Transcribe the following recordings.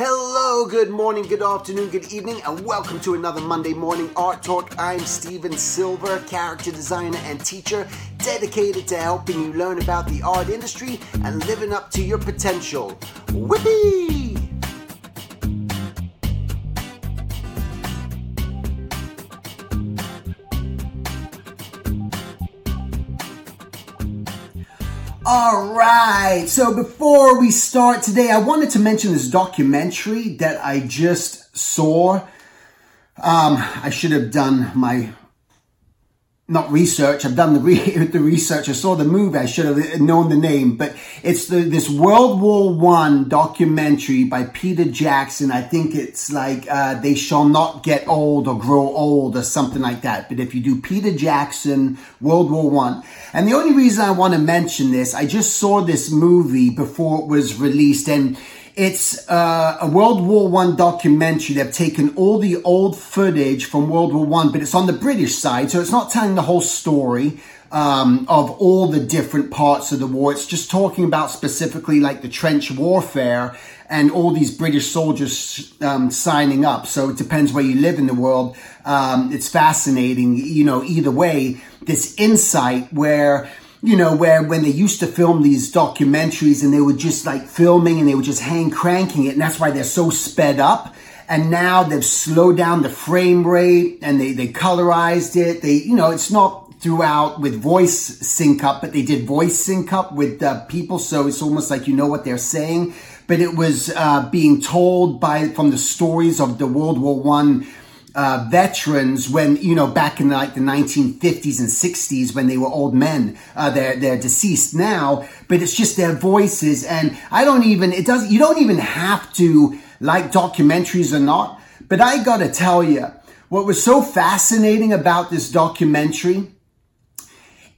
Hello, good morning, good afternoon, good evening, and welcome to another Monday Morning Art Talk. I'm Stephen Silver, character designer and teacher, dedicated to helping you learn about the art industry and living up to your potential. Whippy! All right. So before we start today, I wanted to mention this documentary that I just saw. Um, I should have done my not research. I've done the, re- the research. I saw the movie. I should have known the name, but it's the, this World War One documentary by Peter Jackson. I think it's like, uh, they shall not get old or grow old or something like that. But if you do Peter Jackson, World War One, and the only reason I want to mention this, I just saw this movie before it was released and it's uh, a World War One documentary. They've taken all the old footage from World War One, but it's on the British side, so it's not telling the whole story um, of all the different parts of the war. It's just talking about specifically like the trench warfare and all these British soldiers um, signing up. So it depends where you live in the world. Um, it's fascinating, you know. Either way, this insight where you know, where when they used to film these documentaries and they were just like filming and they were just hand cranking it, and that's why they're so sped up. And now they've slowed down the frame rate and they, they colorized it. They, you know, it's not throughout with voice sync up, but they did voice sync up with uh, people. So it's almost like you know what they're saying. But it was uh, being told by from the stories of the World War One uh, veterans when you know back in like the 1950s and 60s when they were old men uh, they're they're deceased now but it's just their voices. And i don't even it doesn't you don't even have to like documentaries or not but i gotta tell you what was so fascinating about this documentary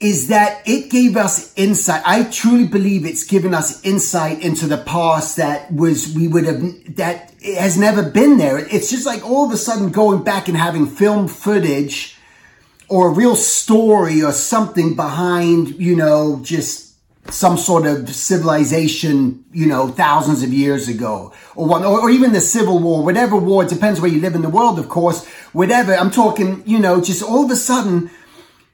is that it gave us insight. I truly believe it's given us insight into the past that was, we would have, that has never been there. It's just like all of a sudden going back and having film footage or a real story or something behind, you know, just some sort of civilization, you know, thousands of years ago or one, or, or even the Civil War, whatever war, it depends where you live in the world, of course, whatever. I'm talking, you know, just all of a sudden,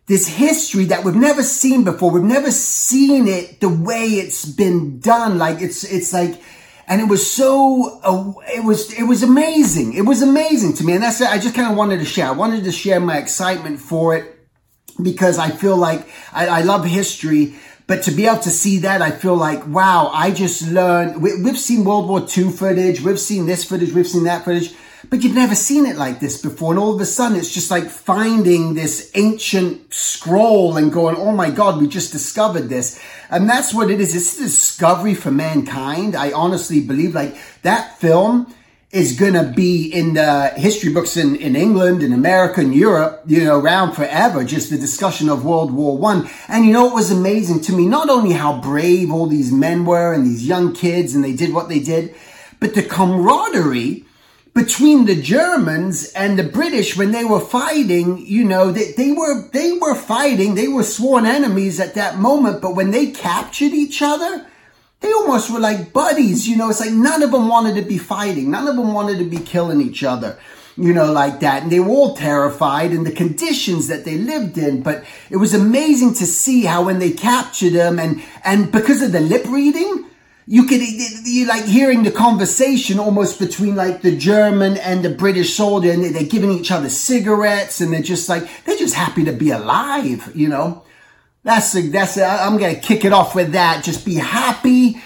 this history that we've never seen before. We've never seen it the way it's been done. Like it's, it's like, and it was so, uh, it was, it was amazing. It was amazing to me. And that's it. I just kind of wanted to share. I wanted to share my excitement for it because I feel like I, I love history. But to be able to see that, I feel like, wow, I just learned. We, we've seen World War II footage. We've seen this footage. We've seen that footage but you've never seen it like this before. And all of a sudden, it's just like finding this ancient scroll and going, oh my God, we just discovered this. And that's what it is. It's a discovery for mankind. I honestly believe like that film is going to be in the history books in, in England, in America, in Europe, you know, around forever. Just the discussion of World War One. And you know it was amazing to me? Not only how brave all these men were and these young kids and they did what they did, but the camaraderie between the Germans and the British when they were fighting, you know, they, they were, they were fighting. They were sworn enemies at that moment. But when they captured each other, they almost were like buddies. You know, it's like none of them wanted to be fighting. None of them wanted to be killing each other you know, like that. And they were all terrified in the conditions that they lived in. But it was amazing to see how when they captured them and, and because of the lip reading, you could you like hearing the conversation almost between like the German and the British soldier, and they're giving each other cigarettes, and they're just like they're just happy to be alive, you know. That's that's I'm gonna kick it off with that. Just be happy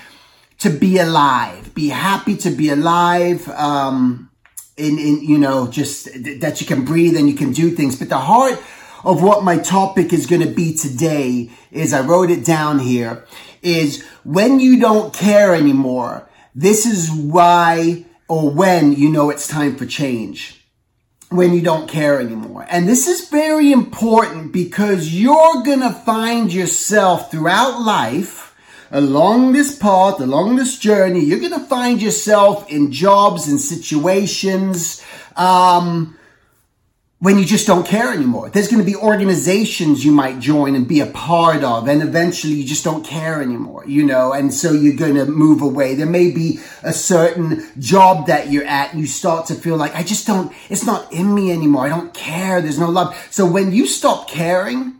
to be alive. Be happy to be alive. Um, in in you know just that you can breathe and you can do things. But the heart of what my topic is going to be today is I wrote it down here is when you don't care anymore. This is why or when you know it's time for change. When you don't care anymore. And this is very important because you're going to find yourself throughout life along this path, along this journey, you're going to find yourself in jobs and situations, um, when you just don't care anymore. There's going to be organizations you might join and be a part of, and eventually you just don't care anymore, you know, and so you're going to move away. There may be a certain job that you're at, and you start to feel like, I just don't, it's not in me anymore. I don't care. There's no love. So when you stop caring,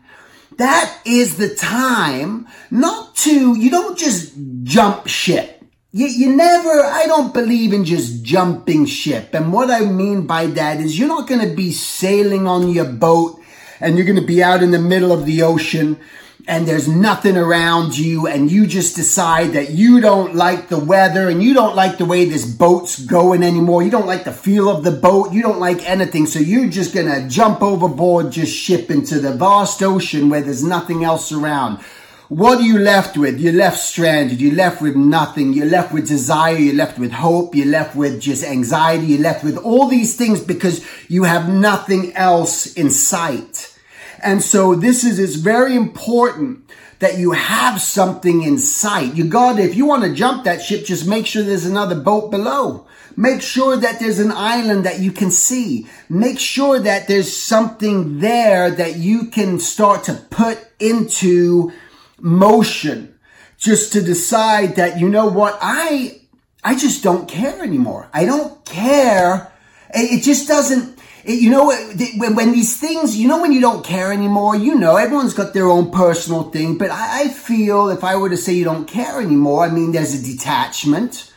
that is the time not to, you don't just jump ship you, you never, I don't believe in just jumping ship. And what I mean by that is you're not going to be sailing on your boat and you're going to be out in the middle of the ocean and there's nothing around you and you just decide that you don't like the weather and you don't like the way this boat's going anymore. You don't like the feel of the boat. You don't like anything. So you're just going to jump overboard, just ship into the vast ocean where there's nothing else around. What are you left with? You're left stranded. You're left with nothing. You're left with desire. You're left with hope. You're left with just anxiety. You're left with all these things because you have nothing else in sight. And so this is, it's very important that you have something in sight. You got if you want to jump that ship, just make sure there's another boat below. Make sure that there's an island that you can see. Make sure that there's something there that you can start to put into motion just to decide that, you know what, I, I just don't care anymore. I don't care. It just doesn't, it, you know, when, when these things, you know, when you don't care anymore, you know, everyone's got their own personal thing, but I, I feel if I were to say you don't care anymore, I mean, there's a detachment.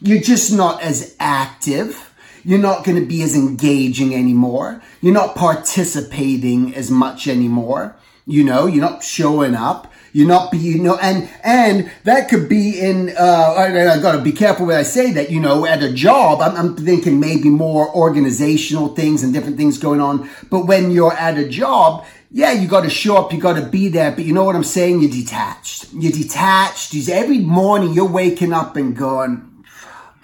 You're just not as active. You're not going to be as engaging anymore. You're not participating as much anymore. You know, you're not showing up. You're not be, you know, and, and that could be in, uh, I, I gotta be careful when I say that, you know, at a job, I'm, I'm thinking maybe more organizational things and different things going on. But when you're at a job, yeah, you got to show up, you got to be there, but you know what I'm saying? You're detached. You're detached. Every morning you're waking up and going,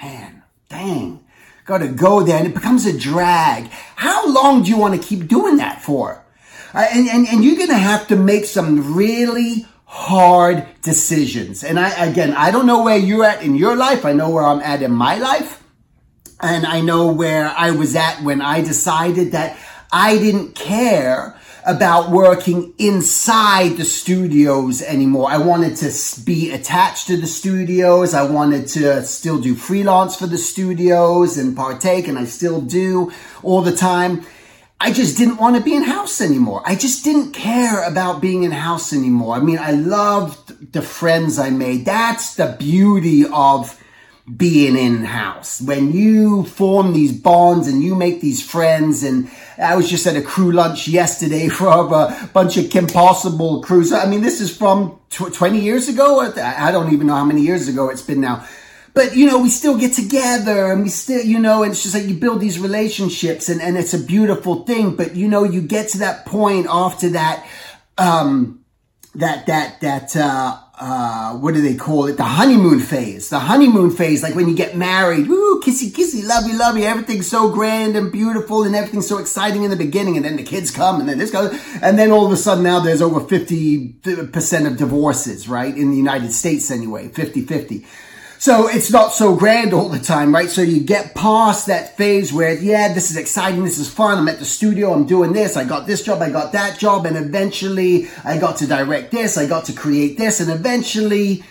man, dang, got to go there, and it becomes a drag. How long do you want to keep doing that for? And, and, and you're going to have to make some really hard decisions. And I, again, I don't know where you're at in your life. I know where I'm at in my life. And I know where I was at when I decided that I didn't care about working inside the studios anymore. I wanted to be attached to the studios. I wanted to still do freelance for the studios and partake, and I still do all the time. I just didn't want to be in house anymore. I just didn't care about being in house anymore. I mean, I loved the friends I made. That's the beauty of being in house. When you form these bonds and you make these friends and I was just at a crew lunch yesterday for a bunch of Kim Possible crews. I mean, this is from 20 years ago. I don't even know how many years ago it's been now. But, you know, we still get together and we still, you know, and it's just like you build these relationships and, and it's a beautiful thing. But, you know, you get to that point after that, um, that, that, that, uh, uh, what do they call it? The honeymoon phase. The honeymoon phase, like when you get married, woo, kissy, kissy, lovey, lovey, everything's so grand and beautiful and everything's so exciting in the beginning and then the kids come and then this goes, and then all of a sudden now there's over 50% of divorces, right? In the United States anyway, 50-50. So it's not so grand all the time, right? So you get past that phase where, yeah, this is exciting. This is fun. I'm at the studio. I'm doing this. I got this job. I got that job. And eventually I got to direct this. I got to create this. And eventually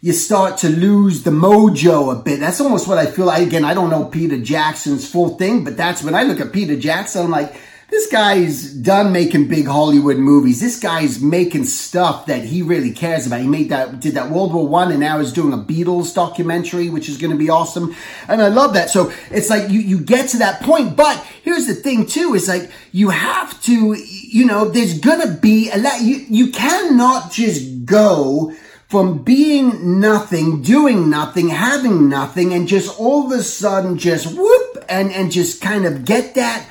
you start to lose the mojo a bit. That's almost what I feel like. Again, I don't know Peter Jackson's full thing, but that's when I look at Peter Jackson, I'm like, this guy's done making big Hollywood movies. This guy's making stuff that he really cares about. He made that, did that World War One, and now is doing a Beatles documentary, which is going to be awesome. And I love that. So it's like you you get to that point, but here's the thing too: is like you have to, you know, there's gonna be a lot. You you cannot just go from being nothing, doing nothing, having nothing, and just all of a sudden just whoop and and just kind of get that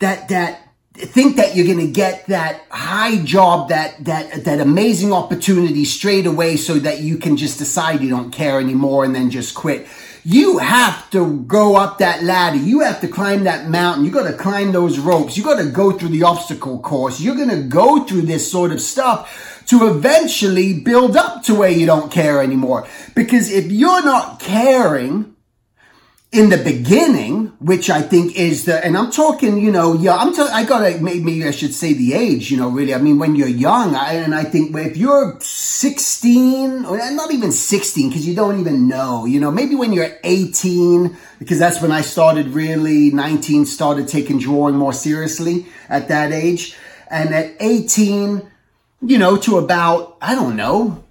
that that think that you're going to get that high job, that, that, that amazing opportunity straight away so that you can just decide you don't care anymore and then just quit. You have to go up that ladder. You have to climb that mountain. You got to climb those ropes. You got to go through the obstacle course. You're going to go through this sort of stuff to eventually build up to where you don't care anymore. Because if you're not caring, in the beginning, which I think is the, and I'm talking, you know, yeah, I'm, I gotta, maybe I should say the age, you know, really. I mean, when you're young, I, and I think if you're 16, or not even 16, because you don't even know, you know, maybe when you're 18, because that's when I started really, 19, started taking drawing more seriously at that age. And at 18, you know, to about, I don't know,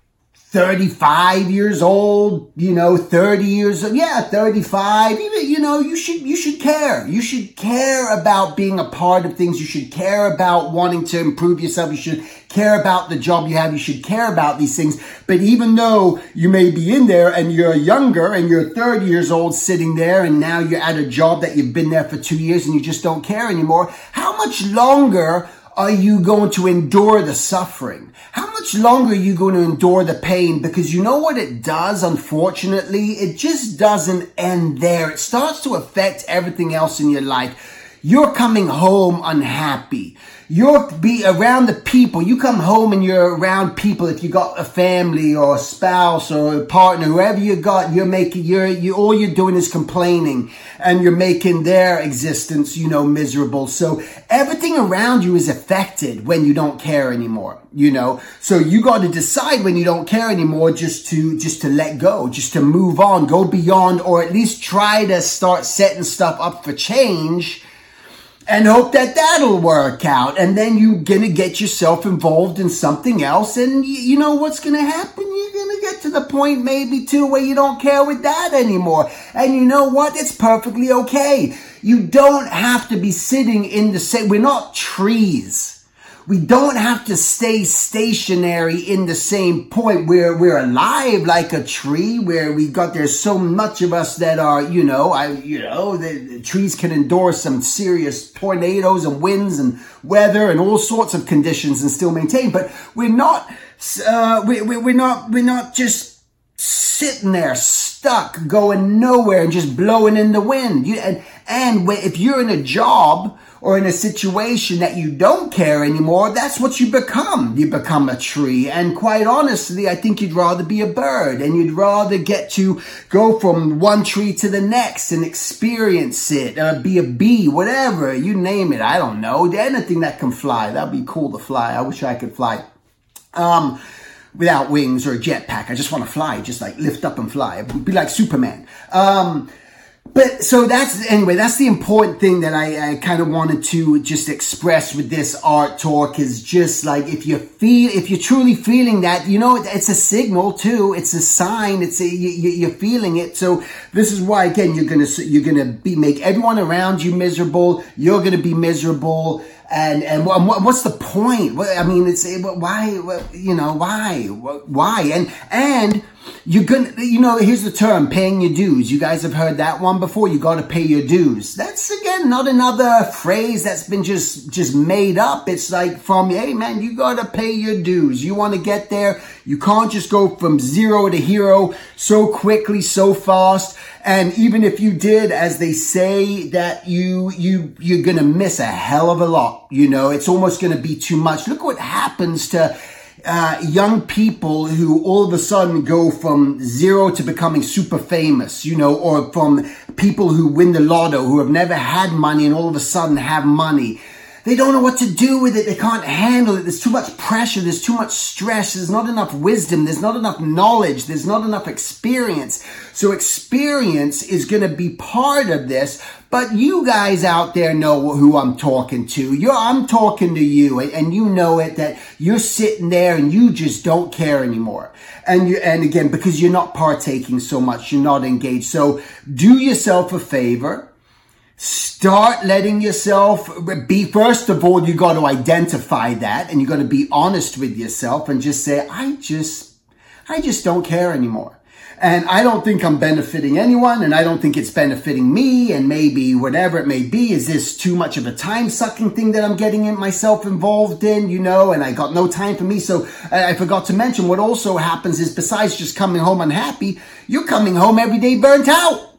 35 years old, you know, 30 years old. Yeah, 35. Even, you know, you should, you should care. You should care about being a part of things. You should care about wanting to improve yourself. You should care about the job you have. You should care about these things. But even though you may be in there and you're younger and you're 30 years old sitting there and now you're at a job that you've been there for two years and you just don't care anymore, how much longer are you going to endure the suffering? How much longer are you going to endure the pain? Because you know what it does, unfortunately? It just doesn't end there. It starts to affect everything else in your life. You're coming home unhappy. You're be around the people. You come home and you're around people. If you got a family or a spouse or a partner, whoever you got, you're making, you're, you, all you're doing is complaining and you're making their existence, you know, miserable. So everything around you is affected when you don't care anymore, you know? So you got to decide when you don't care anymore just to, just to let go, just to move on, go beyond, or at least try to start setting stuff up for change and hope that that'll work out. And then you're going to get yourself involved in something else. And you know what's going to happen? You're going to get to the point maybe too where you don't care with that anymore. And you know what? It's perfectly okay. You don't have to be sitting in the same, we're not trees we don't have to stay stationary in the same point where we're alive like a tree, where we got there's so much of us that are, you know, I, you know, the, the trees can endure some serious tornadoes and winds and weather and all sorts of conditions and still maintain. But we're not, uh, we, we, we're not, we're not just sitting there stuck going nowhere and just blowing in the wind. You, and, and if you're in a job or in a situation that you don't care anymore, that's what you become. You become a tree. And quite honestly, I think you'd rather be a bird and you'd rather get to go from one tree to the next and experience it, uh, be a bee, whatever, you name it. I don't know. Anything that can fly. That'd be cool to fly. I wish I could fly. Um, without wings or a jetpack. I just want to fly, just like lift up and fly. Be like Superman. Um, but so that's anyway that's the important thing that i, I kind of wanted to just express with this art talk is just like if you feel if you're truly feeling that you know it's a signal too it's a sign it's a you, you're feeling it. So this is why again you're gonna you're gonna be make everyone around you miserable you're gonna be miserable and and what's the point? I mean it's eh, why you know why? Why? And and you're gonna, you know, here's the term, paying your dues. You guys have heard that one before. You gotta pay your dues. That's again, not another phrase that's been just, just made up. It's like from, hey man, you gotta pay your dues. You wanna get there. You can't just go from zero to hero so quickly, so fast. And even if you did, as they say, that you, you, you're gonna miss a hell of a lot. You know, it's almost gonna be too much. Look what happens to, uh, young people who all of a sudden go from zero to becoming super famous, you know, or from people who win the lotto who have never had money and all of a sudden have money. They don't know what to do with it. They can't handle it. There's too much pressure. There's too much stress. There's not enough wisdom. There's not enough knowledge. There's not enough experience. So experience is going to be part of this. But you guys out there know who I'm talking to. You're, I'm talking to you and you know it that you're sitting there and you just don't care anymore. And you, and again, because you're not partaking so much, you're not engaged. So do yourself a favor Start letting yourself be, first of all, you got to identify that and you got to be honest with yourself and just say, I just, I just don't care anymore. And I don't think I'm benefiting anyone and I don't think it's benefiting me and maybe whatever it may be. Is this too much of a time sucking thing that I'm getting myself involved in, you know, and I got no time for me. So I forgot to mention what also happens is besides just coming home unhappy, you're coming home every day burnt out.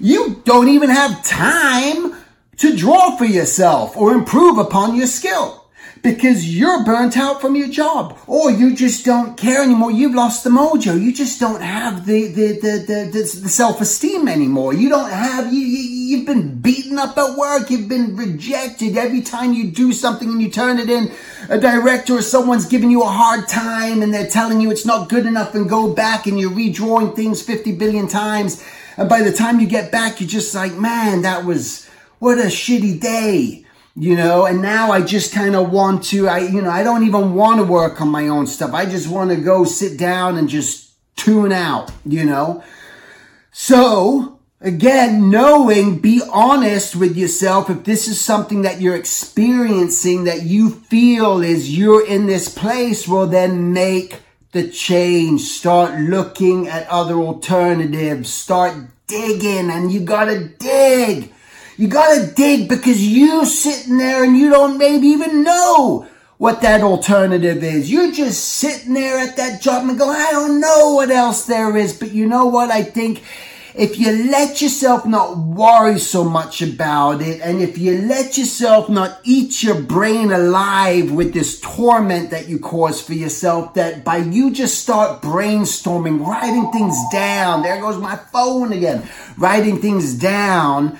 You don't even have time to draw for yourself or improve upon your skill because you're burnt out from your job or you just don't care anymore. You've lost the mojo. You just don't have the, the, the, the, the, self-esteem anymore. You don't have, you, you, you've been beaten up at work. You've been rejected every time you do something and you turn it in. A director or someone's giving you a hard time and they're telling you it's not good enough and go back and you're redrawing things 50 billion times. And by the time you get back, you're just like, man, that was, what a shitty day you know and now i just kind of want to i you know i don't even want to work on my own stuff. I just want to go sit down and just tune out you know? So again knowing be honest with yourself if this is something that you're experiencing that you feel is you're in this place well then make the change. Start looking at other alternatives. Start digging and you gotta dig you gotta dig because you sitting there and you don't maybe even know what that alternative is. You're just sitting there at that job and go, I don't know what else there is. But you know what? I think if you let yourself not worry so much about it, and if you let yourself not eat your brain alive with this torment that you cause for yourself, that by you just start brainstorming, writing things down, there goes my phone again, writing things down,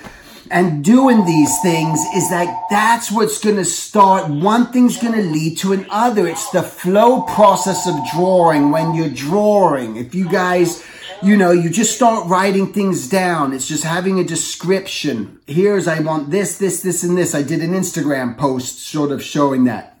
and doing these things is like that's what's going to start one thing's going to lead to another. It's the flow process of drawing. When you're drawing if you guys you know you just start writing things down. It's just having a description. Here's i want this this this and this. I did an instagram post sort of showing that.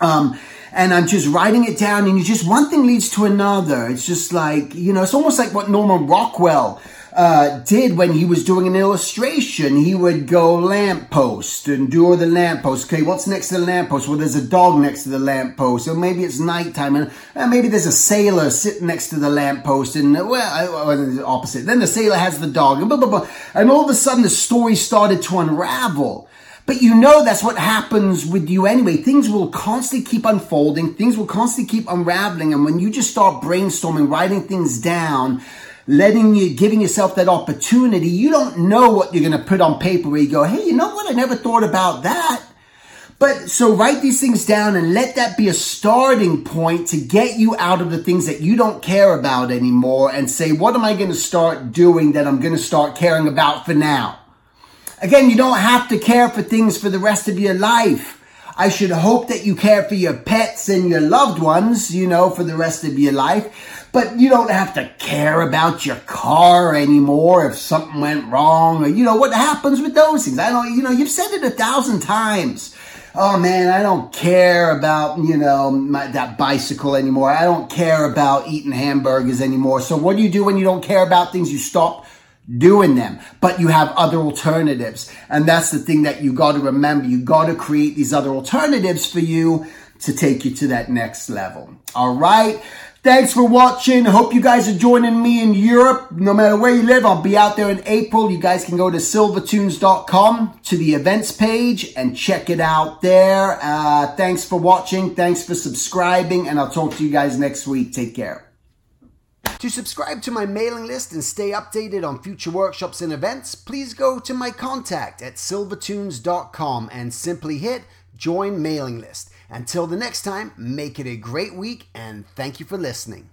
Um and I'm just writing it down and you just one thing leads to another. It's just like, you know, it's almost like what Norman Rockwell uh, did when he was doing an illustration. He would go lamppost and do the lamppost. Okay, what's next to the lamppost? Well, there's a dog next to the lamppost. Or maybe it's nighttime and uh, maybe there's a sailor sitting next to the lamppost and, uh, well, opposite. Then the sailor has the dog and blah, blah, blah. And all of a sudden the story started to unravel. But you know that's what happens with you anyway. Things will constantly keep unfolding. Things will constantly keep unraveling. And when you just start brainstorming, writing things down, letting you, giving yourself that opportunity, you don't know what you're going to put on paper where you go, hey, you know what? I never thought about that. But so write these things down and let that be a starting point to get you out of the things that you don't care about anymore and say, what am I going to start doing that I'm going to start caring about for now? Again, you don't have to care for things for the rest of your life. I should hope that you care for your pets and your loved ones, you know, for the rest of your life. But you don't have to care about your car anymore if something went wrong or, you know, what happens with those things. I don't, you know, you've said it a thousand times. Oh man, I don't care about, you know, my, that bicycle anymore. I don't care about eating hamburgers anymore. So what do you do when you don't care about things? You stop doing them, but you have other alternatives. And that's the thing that you got to remember. You got to create these other alternatives for you to take you to that next level. All right. Thanks for watching. Hope you guys are joining me in Europe. No matter where you live, I'll be out there in April. You guys can go to silvertoons.com to the events page and check it out there. Uh, thanks for watching. Thanks for subscribing and I'll talk to you guys next week. Take care. To subscribe to my mailing list and stay updated on future workshops and events, please go to my contact at silvertoons.com and simply hit join mailing list. Until the next time, make it a great week and thank you for listening.